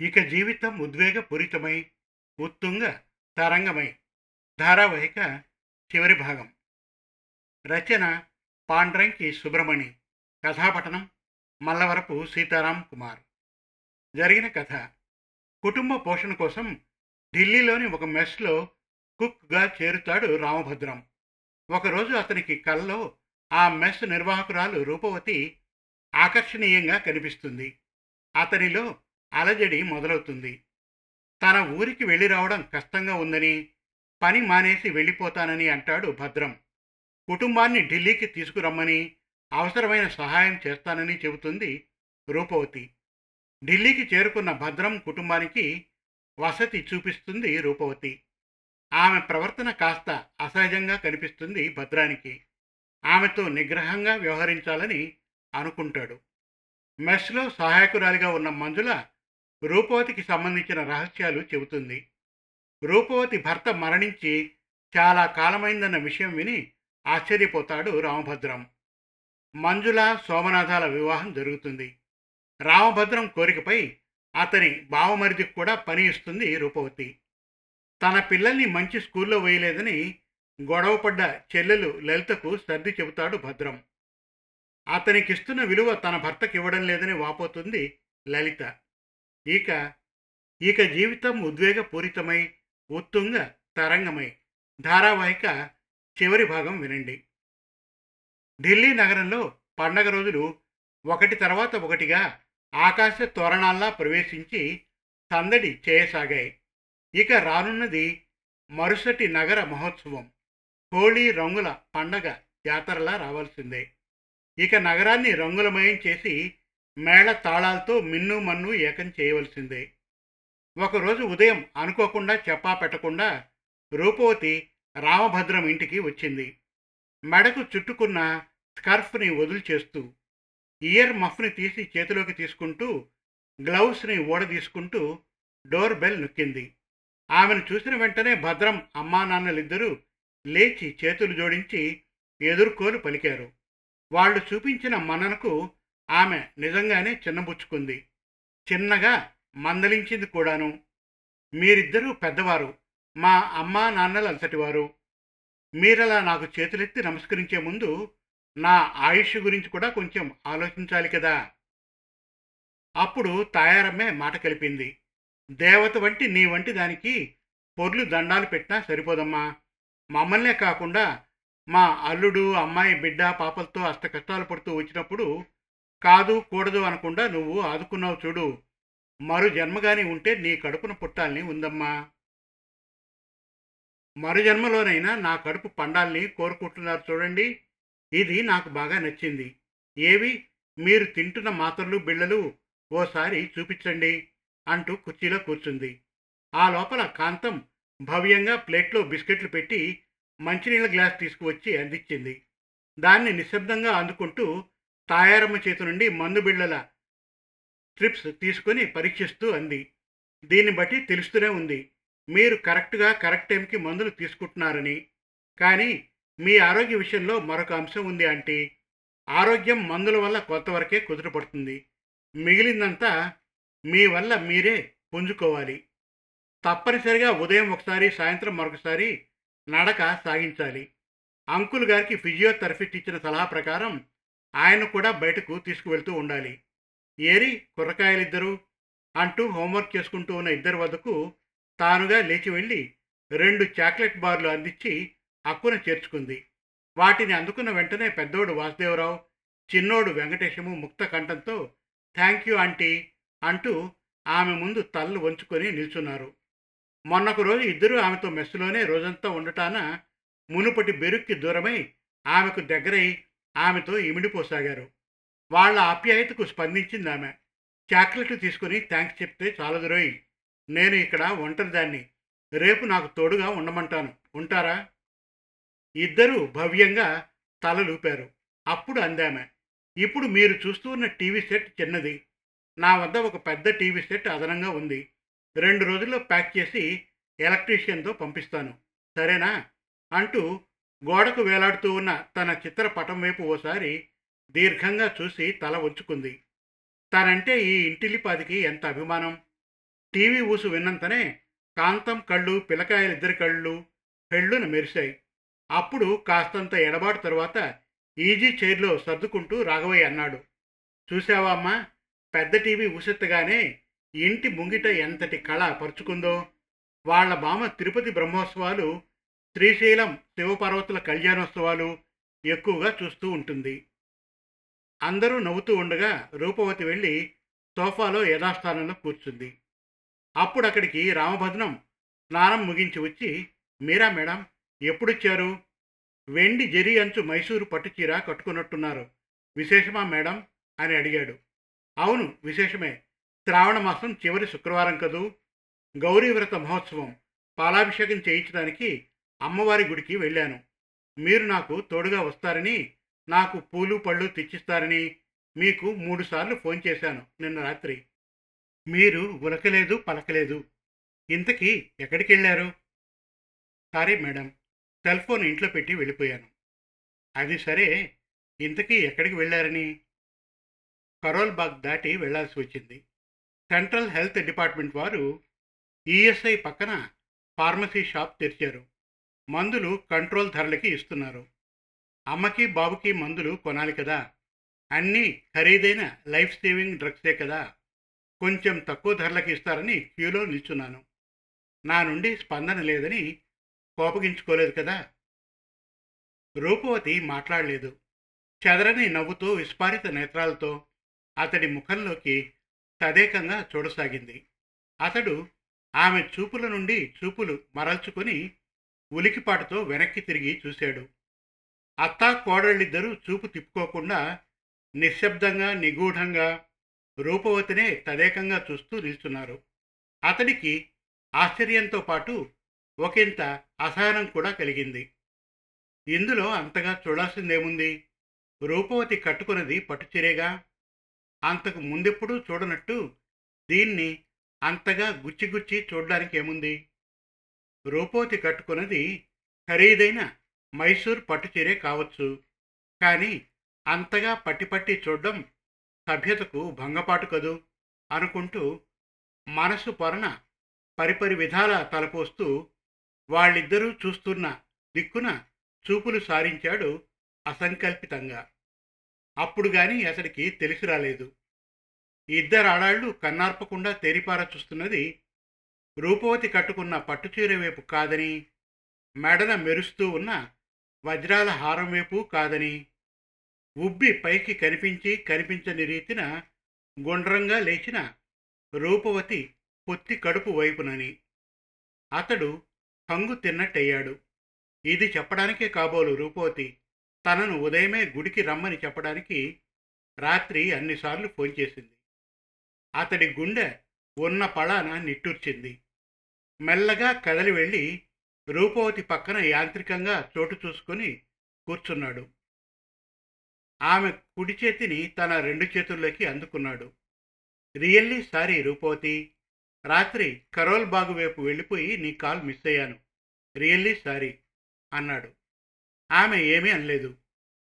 ఇక జీవితం ఉద్వేగపూరితమై ఉత్తుంగ తరంగమై ధారావాహిక చివరి భాగం. రచన పాండ్రంకి సుబ్రమణి కథాపఠనం మల్లవరపు సీతారాం కుమార్. జరిగిన కథ. కుటుంబ పోషణ కోసం ఢిల్లీలోని ఒక మెస్లో కుక్గా చేరుతాడు రామభద్రం. ఒకరోజు అతనికి కల్లో ఆ మెస్ నిర్వాహకురాలు రూపవతి ఆకర్షణీయంగా కనిపిస్తుంది. అతనిలో అలజడి మొదలవుతుంది. తన ఊరికి వెళ్ళి రావడం కష్టంగా ఉందని పని మానేసి వెళ్ళిపోతానని అంటాడు భద్రం. కుటుంబాన్ని ఢిల్లీకి తీసుకురమ్మని అవసరమైన సహాయం చేస్తానని చెబుతుంది రూపవతి. ఢిల్లీకి చేరుకున్న భద్రం కుటుంబానికి వసతి చూపిస్తుంది రూపవతి. ఆమె ప్రవర్తన కాస్త అసహజంగా కనిపిస్తుంది భద్రానికి. ఆమెతో నిగ్రహంగా వ్యవహరించాలని అనుకుంటాడు. మెస్లో సహాయకురాలిగా ఉన్న మంజుల రూపవతికి సంబంధించిన రహస్యాలు చెబుతుంది. రూపవతి భర్త మరణించి చాలా కాలమైందన్న విషయం విని ఆశ్చర్యపోతాడు రామభద్రం. మంజుల సోమనాథాల వివాహం జరుగుతుంది. రామభద్రం కోరికపై అతని బావమరిదికి కూడా పని ఇస్తుంది రూపవతి. తన పిల్లల్ని మంచి స్కూల్లో వేయలేదని గొడవపడ్డ చెల్లెలు లలితకు సర్ది చెబుతాడు భద్రం. అతనికిస్తున్న విలువ తన భర్తకి ఇవ్వడం లేదని వాపోతుంది లలిత. ఇక ఇక జీవితం ఉద్వేగపూరితమై ఉత్తుంగ తరంగమై. ధారావాహిక చివరి భాగం వినండి. ఢిల్లీ నగరంలో పండగ రోజులు ఒకటి తర్వాత ఒకటిగా ఆకాశ తోరణాల్లా ప్రవేశించి సందడి చేయసాగాయి. ఇక రానున్నది మరుసటి నగర మహోత్సవం. హోళీ రంగుల పండగ జాతరలా రావాల్సిందే. ఇక నగరాన్ని రంగులమయం చేసి మేళ తాళాలతో మిన్ను మన్ను ఏకం చేయవలసిందే. ఒకరోజు ఉదయం అనుకోకుండా చెప్పా పెట్టకుండా రూపవతి రామభద్రం ఇంటికి వచ్చింది. మెడకు చుట్టుకున్న స్కర్ఫ్ని వదులు చేస్తూ ఇయర్ మఫ్ని తీసి చేతిలోకి తీసుకుంటూ గ్లౌస్ని ఊడదీసుకుంటూ డోర్ బెల్ నొక్కింది. ఆమెను చూసిన వెంటనే భద్రం అమ్మా నాన్నలిద్దరూ లేచి చేతులు జోడించి ఎదుర్కోలు పలికారు. వాళ్ళు చూపించిన మననకు ఆమె నిజంగానే చిన్నబుచ్చుకుంది చిన్నగా మందలించింది కూడాను. మీరిద్దరూ పెద్దవారు. మా అమ్మా నాన్నలు అంతటివారు మీరలా నాకు చేతులెత్తి నమస్కరించే ముందు నా ఆయుష్ గురించి కూడా కొంచెం ఆలోచించాలి కదా. అప్పుడు తాయారమ్మే మాట కలిపింది. దేవత వంటి నీ వంటి దానికి పొర్లు దండాలు పెట్టినా సరిపోదమ్మా. మమ్మల్నే కాకుండా మా అల్లుడు అమ్మాయి బిడ్డ పాపలతో అష్ట కష్టాలు పడుతూ వచ్చినప్పుడు కాదు కూడదు అనకుండా నువ్వు ఆదుకున్నావు చూడు. మరు జన్మగాని ఉంటే నీ కడుపున పుట్టాలని ఉందమ్మా. మరు జన్మలోనైనా నా కడుపు పండాలని కోరుకుంటున్నారు చూడండి. ఇది నాకు బాగా నచ్చింది. ఏవి? మీరు తింటున్న మాత్రలు బిళ్ళలు ఓసారి చూపించండి అంటూ కుర్చీలో కూర్చుంది. ఆ లోపల కాంతం భవ్యంగా ప్లేట్లో బిస్కెట్లు పెట్టి మంచినీళ్ళ గ్లాస్ తీసుకువచ్చి అందించింది. దాన్ని నిశ్శబ్దంగా అందుకుంటూ తాయారమ్మ చేతి నుండి మందు బిళ్ళల స్ట్రిప్స్ తీసుకొని పరీక్షిస్తూ అంది. దీన్ని బట్టి తెలుస్తూనే ఉంది. మీరు కరెక్ట్గా కరెక్ట్ టైంకి మందులు తీసుకుంటున్నారని. కానీ మీ ఆరోగ్య విషయంలో మరొక అంశం ఉంది అంటే ఆరోగ్యం మందుల వల్ల కొంతవరకే కుదుటపడుతుంది మిగిలిందంతా మీ వల్ల మీరే పుంజుకోవాలి. తప్పనిసరిగా ఉదయం ఒకసారి సాయంత్రం మరొకసారి నడక సాగించాలి. అంకుల్ గారికి ఫిజియోథెరపిస్ట్ ఇచ్చిన సలహా ప్రకారం ఆయన కూడా బయటకు తీసుకువెళ్తూ ఉండాలి. ఏరి కుర్రకాయలిద్దరూ అంటూ హోంవర్క్ చేసుకుంటూ ఉన్న ఇద్దరి వద్దకు తానుగా లేచి వెళ్ళి రెండు చాక్లెట్ బార్లు అందించి అక్కున చేర్చుకుంది. వాటిని అందుకున్న వెంటనే పెద్దోడు వాసుదేవరావు చిన్నోడు వెంకటేశము ముక్త కంఠంతో థ్యాంక్ యూ ఆంటీ అంటూ ఆమె ముందు తలలు వంచుకొని నిల్చున్నారు. మొన్నొక రోజు ఇద్దరూ ఆమెతో మెస్సులోనే రోజంతా ఉండటాన మునుపటి బెరుక్కి దూరమై ఆమెకు దగ్గరై ఆమెతో ఇమిడిపోసాగారు వాళ్ళ ఆప్యాయతకు స్పందించింది ఆమె. చాక్లెట్లు తీసుకుని థ్యాంక్స్ చెప్తే చాలదురోయ్ నేను ఇక్కడ ఒంటరిదాన్ని. రేపు నాకు తోడుగా ఉండమంటాను. ఉంటారా? ఇద్దరూ భవ్యంగా తలలూపారు అప్పుడు అందామె. ఇప్పుడు మీరు చూస్తూ ఉన్న టీవీ సెట్ చిన్నది. నా వద్ద ఒక పెద్ద టీవీ సెట్ అదనంగా ఉంది. రెండు రోజుల్లో ప్యాక్ చేసి ఎలక్ట్రీషియన్తో పంపిస్తాను. సరేనా? అంటూ గోడకు వేలాడుతూ ఉన్న తన చిత్రపటం వైపు ఓసారి దీర్ఘంగా చూసి తల వంచుకుంది. తనంటే ఈ ఇంటిలిపాదికి ఎంత అభిమానం? టీవీ ఊసు విన్నంతనే కాంతం కళ్ళు పిలకాయలిద్దరి కళ్ళు పెళ్ళున మెరిశాయి. అప్పుడు కాస్తంత ఎడబాటు తర్వాత ఈజీ చైర్లో సర్దుకుంటూ రాఘవయ్య అన్నాడు. చూసావా అమ్మా? పెద్ద టీవీ ఉసెత్తగానే ఇంటి ముంగిట ఎంతటి కళ పరుచుకుందో. వాళ్ళ బామ తిరుపతి బ్రహ్మోత్సవాలు శ్రీశైలం శివపార్వతుల కళ్యాణోత్సవాలు ఎక్కువగా చూస్తూ ఉంటుంది. అందరూ నవ్వుతూ ఉండగా రూపవతి వెళ్ళి సోఫాలో యథాస్థానంలో కూర్చుంది. అప్పుడు అక్కడికి రామభద్రం స్నానం ముగించి వచ్చి మీరా మేడం ఎప్పుడొచ్చారు వెండి జరి అంచు మైసూరు పట్టుచీర కట్టుకున్నట్టున్నారు. విశేషమా మేడం? అని అడిగాడు. అవును విశేషమే. శ్రావణ మాసం చివరి శుక్రవారం కదూ. గౌరీవ్రత మహోత్సవం పాలాభిషేకం చేయించడానికి అమ్మవారి గుడికి వెళ్ళాను. మీరు నాకు తోడుగా వస్తారని నాకు పూలు పళ్ళు తెచ్చిస్తారని మీకు మూడుసార్లు ఫోన్ చేశాను నిన్న రాత్రి. మీరు ఉలకలేదు పలకలేదు. ఇంతకీ ఎక్కడికి వెళ్ళారు? సారీ మేడం సెల్ ఫోన్ ఇంట్లో పెట్టి వెళ్ళిపోయాను. అది సరే ఇంతకీ ఎక్కడికి వెళ్ళారని? కరోల్ బాగ్ దాటి వెళ్ళాల్సి వచ్చింది. సెంట్రల్ హెల్త్ డిపార్ట్మెంట్ వారు ఈఎస్ఐ పక్కన ఫార్మసీ షాప్ తెరిచారు. మందులు కంట్రోల్ ధరలకి ఇస్తున్నారు. అమ్మకి బాబుకి మందులు కొనాలి కదా. అన్నీ ఖరీదైన లైఫ్ సేవింగ్ డ్రగ్సే కదా. కొంచెం తక్కువ ధరలకు ఇస్తారని క్యూలో నిల్చున్నాను. నా నుండి స్పందన లేదని కోపగించుకోలేదు కదా. రూపవతి మాట్లాడలేదు. చెదరని నవ్వుతూ విస్ఫారిత నేత్రాలతో అతడి ముఖంలోకి తదేకంగా చూడసాగింది. అతడు ఆమె చూపుల నుండి చూపులు మరల్చుకొని ఉలికిపాటుతో వెనక్కి తిరిగి చూశాడు. అత్తా కోడళ్ళిద్దరూ చూపు తిప్పుకోకుండా నిశ్శబ్దంగా నిగూఢంగా రూపవతినే తదేకంగా చూస్తూ నిల్చున్నారు. అతడికి ఆశ్చర్యంతో పాటు ఒకంత అసహనం కూడా కలిగింది. ఇందులో అంతగా చూడాల్సిందేముంది? రూపవతి కట్టుకున్నది పట్టుచీరేగా? అంతకు ముందెప్పుడూ చూడనట్టు దీన్ని అంతగా గుచ్చిగుచ్చి చూడడానికి ఏముంది రూపోతి కట్టుకున్నది ఖరీదైన మైసూర్ పట్టుచీరే కావచ్చు. కానీ అంతగా పట్టి పట్టి చూడడం సభ్యతకు భంగపాటు కదూ? అనుకుంటూ మనసు పొరన పరిపరి విధాల తలపోస్తూ వాళ్ళిద్దరూ చూస్తున్న దిక్కున చూపులు సారించాడు అసంకల్పితంగా. అప్పుడు గాని అతడికి తెలిసి రాలేదు. ఇద్దరు ఆడాళ్ళు కన్నార్పకుండా తేరిపార చూస్తున్నది రూపవతి కట్టుకున్న పట్టుచీర వైపు కాదని మెడన మెరుస్తూ ఉన్న వజ్రాల హారం వైపు కాదని ఉబ్బి పైకి కనిపించి కనిపించని రీతిన గుండ్రంగా లేచిన రూపవతి పొత్తి కడుపు వైపునని. అతడు హంగు తిన్నట్టయ్యాడు. ఇది చెప్పడానికే కాబోలు రూపవతి. తనను ఉదయమే గుడికి రమ్మని చెప్పడానికి రాత్రి అన్నిసార్లు ఫోన్ చేసింది. అతడి గుండె ఉన్న పళాన నిట్టూర్చింది. మెల్లగా కదలి వెళ్ళి రూపవతి పక్కన యాంత్రికంగా చోటు చూసుకొని కూర్చున్నాడు. ఆమె కుడి చేతిని తన రెండు చేతుల్లోకి అందుకున్నాడు. రియల్లీ సారీ రూపవతి. రాత్రి కరోల్ బాగు వైపు వెళ్ళిపోయి నీ కాల్ మిస్ అయ్యాను. రియల్లీ సారీ అన్నాడు. ఆమె ఏమీ అనలేదు.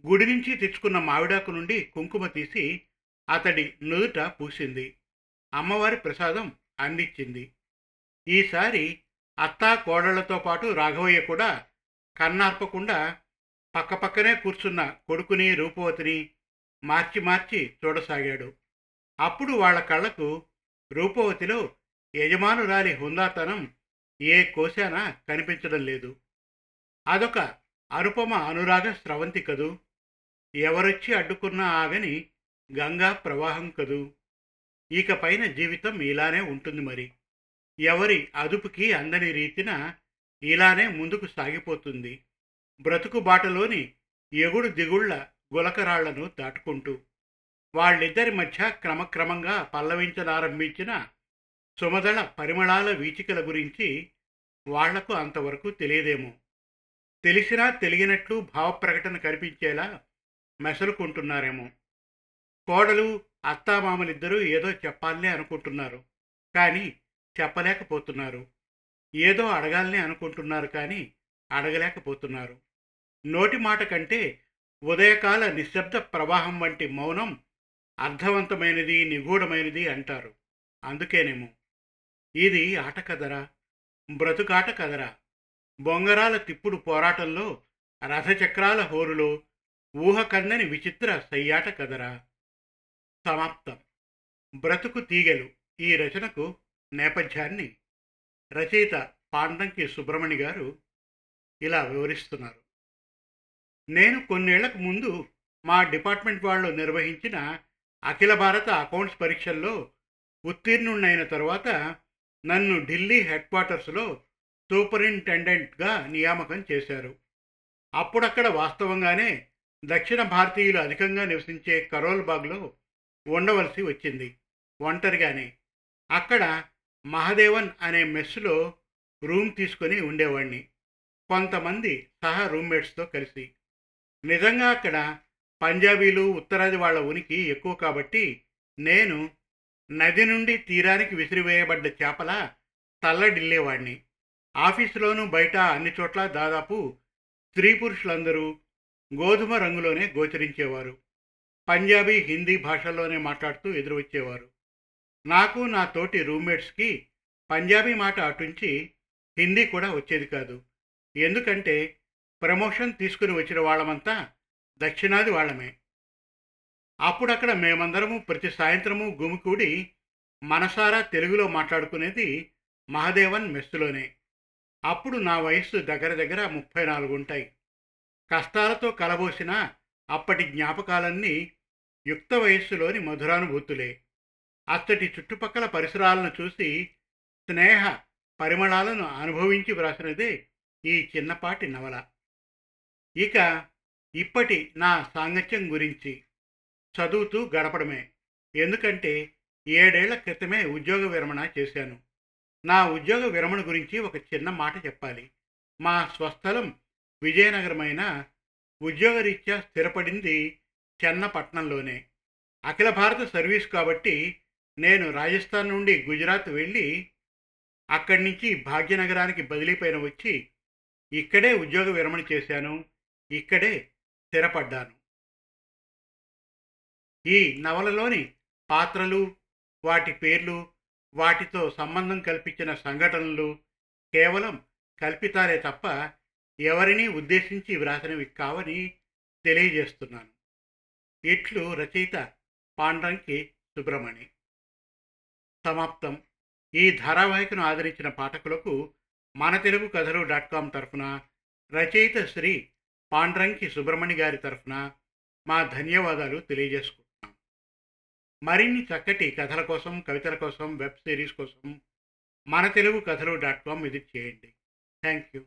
గుడి నుంచి తెచ్చుకున్న మావిడాకు నుండి కుంకుమ తీసి అతడి నుదుట పూసింది. అమ్మవారి ప్రసాదం అందించింది. ఈసారి అత్తా కోడళ్ళతో పాటు రాఘవయ్య కూడా కన్నార్పకుండా పక్కపక్కనే కూర్చున్న కొడుకుని రూపవతిని మార్చి మార్చి చూడసాగాడు. అప్పుడు వాళ్ళ కళ్ళకు రూపవతిలో యజమానురాలి హుందాతనం ఏ కోశానా కనిపించడం లేదు. అదొక అనుపమ అనురాగ స్రవంతి కదూ? ఎవరొచ్చి అడ్డుకున్నా ఆగని గంగా ప్రవాహం కదూ? ఇక పైన జీవితం ఇలానే ఉంటుంది మరి. ఎవరి అదుపుకి అందని రీతిన ఇలానే ముందుకు సాగిపోతుంది. బ్రతుకు బాటలోని ఎగుడు దిగుళ్ళ గులకరాళ్ళను దాటుకుంటూ వాళ్ళిద్దరి మధ్య క్రమక్రమంగా పల్లవించనారంభించిన సుమదళ పరిమళాల వీచికల గురించి వాళ్ళకు అంతవరకు తెలియదేమో. తెలిసినా తెలియనట్లు భావప్రకటన కనిపించేలా మెసలుకుంటున్నారేమో. కోడలు అత్తామామలిద్దరూ ఏదో చెప్పాలనే అనుకుంటున్నారు. కానీ చెప్పలేకపోతున్నారు. ఏదో అడగాలని అనుకుంటున్నారు కానీ అడగలేకపోతున్నారు. నోటి మాట కంటే ఉదయకాల నిశ్శబ్ద ప్రవాహం వంటి మౌనం అర్థవంతమైనది నిగూఢమైనది అంటారు. అందుకేనేమో. ఇది ఆట కదరా బ్రతుకాట కదరా. బొంగరాల తిప్పుడు పోరాటంలో రథచక్రాల హోరులో ఊహ కందని విచిత్ర సయ్యాట కదరా. సమాప్తం. బ్రతుకు తీగలు ఈ రచనకు నేపథ్యాన్ని రచయిత పాండంకి సుబ్రమణి గారు ఇలా వివరిస్తున్నారు. నేను కొన్నేళ్ళకు ముందు మా డిపార్ట్మెంట్ వాళ్ళు నిర్వహించిన అఖిల భారత అకౌంట్స్ పరీక్షల్లో ఉత్తీర్ణుడైన తరువాత నన్ను ఢిల్లీ హెడ్ క్వార్టర్స్లో సూపరింటెండెంట్గా నియామకం చేశారు. అప్పుడక్కడ వాస్తవంగానే దక్షిణ భారతీయులు అధికంగా నివసించే కరోల్ బాగ్లో ఉండవలసి వచ్చింది ఒంటరిగానే. అక్కడ మహదేవన్ అనే మెస్సులో రూమ్ తీసుకొని ఉండేవాడిని కొంతమంది సహా రూమ్మేట్స్తో కలిసి. నిజంగా అక్కడ పంజాబీలు ఉత్తరాది వాళ్ళ ఉనికి ఎక్కువ కాబట్టి నేను నది నుండి తీరానికి విసిరివేయబడ్డ చేపల తల్లడిల్లేవాడిని ఆఫీసులోనూ బయట అన్ని చోట్ల దాదాపు స్త్రీ పురుషులందరూ గోధుమ రంగులోనే గోచరించేవారు. పంజాబీ హిందీ భాషల్లోనే మాట్లాడుతూ ఎదురువచ్చేవారు. నాకు నా తోటి రూమ్మేట్స్కి పంజాబీ మాట అటుంచి హిందీ కూడా వచ్చేది కాదు. ఎందుకంటే ప్రమోషన్ తీసుకుని వచ్చిన వాళ్ళమంతా దక్షిణాది వాళ్ళమే. అప్పుడక్కడ మేమందరము ప్రతి సాయంత్రము గుమికూడి మనసారా తెలుగులో మాట్లాడుకునేది మహదేవన్ మెస్సులోనే. అప్పుడు నా వయస్సు దగ్గర దగ్గర ముప్పై నాలుగు ఉంటాయి. కష్టాలతో కలబోసిన అప్పటి జ్ఞాపకాలన్నీ యుక్త వయస్సులోని మధురానుభూతులే. అచ్చటి చుట్టుపక్కల పరిసరాలను చూసి స్నేహ పరిమళాలను అనుభవించి వ్రాసినదే ఈ చిన్నపాటి నవల. ఇక ఇప్పటి నా సాంగత్యం గురించి చదువుతూ గడపడమే. ఎందుకంటే ఏడేళ్ళ క్రితమే ఉద్యోగ విరమణ చేశాను. నా ఉద్యోగ విరమణ గురించి ఒక చిన్న మాట చెప్పాలి. మా స్వస్థలం విజయనగరమైన ఉద్యోగరీత్యా స్థిరపడింది చెన్నపట్నంలోనే. అఖిల భారత సర్వీస్ కాబట్టి నేను రాజస్థాన్ నుండి గుజరాత్ వెళ్ళి అక్కడి నుంచి భాగ్యనగరానికి బదిలీపైన వచ్చి ఇక్కడే ఉద్యోగ విరమణ చేశాను. ఇక్కడే స్థిరపడ్డాను. ఈ నవలలోని పాత్రలు వాటి పేర్లు వాటితో సంబంధం కల్పించిన సంఘటనలు కేవలం కల్పితాలే తప్ప ఎవరిని ఉద్దేశించి వ్రాసినవి కావని తెలియజేస్తున్నాను. ఇట్లు రచయిత పాండ్రంకి సుబ్రమణి సమాప్తం. ఈ ధారావాహికను ఆదరించిన పాఠకులకు మన తెలుగు కథలు డాట్ కామ్ తరఫున రచయిత శ్రీ పాండ్రంకి సుబ్రమణి గారి తరఫున మా ధన్యవాదాలు తెలియజేసుకుంటున్నాం. మరిన్ని చక్కటి కథల కోసం కవితల కోసం వెబ్ సిరీస్ కోసం మన తెలుగు కథలు డాట్ కామ్ విజిట్ చేయండి. Thank you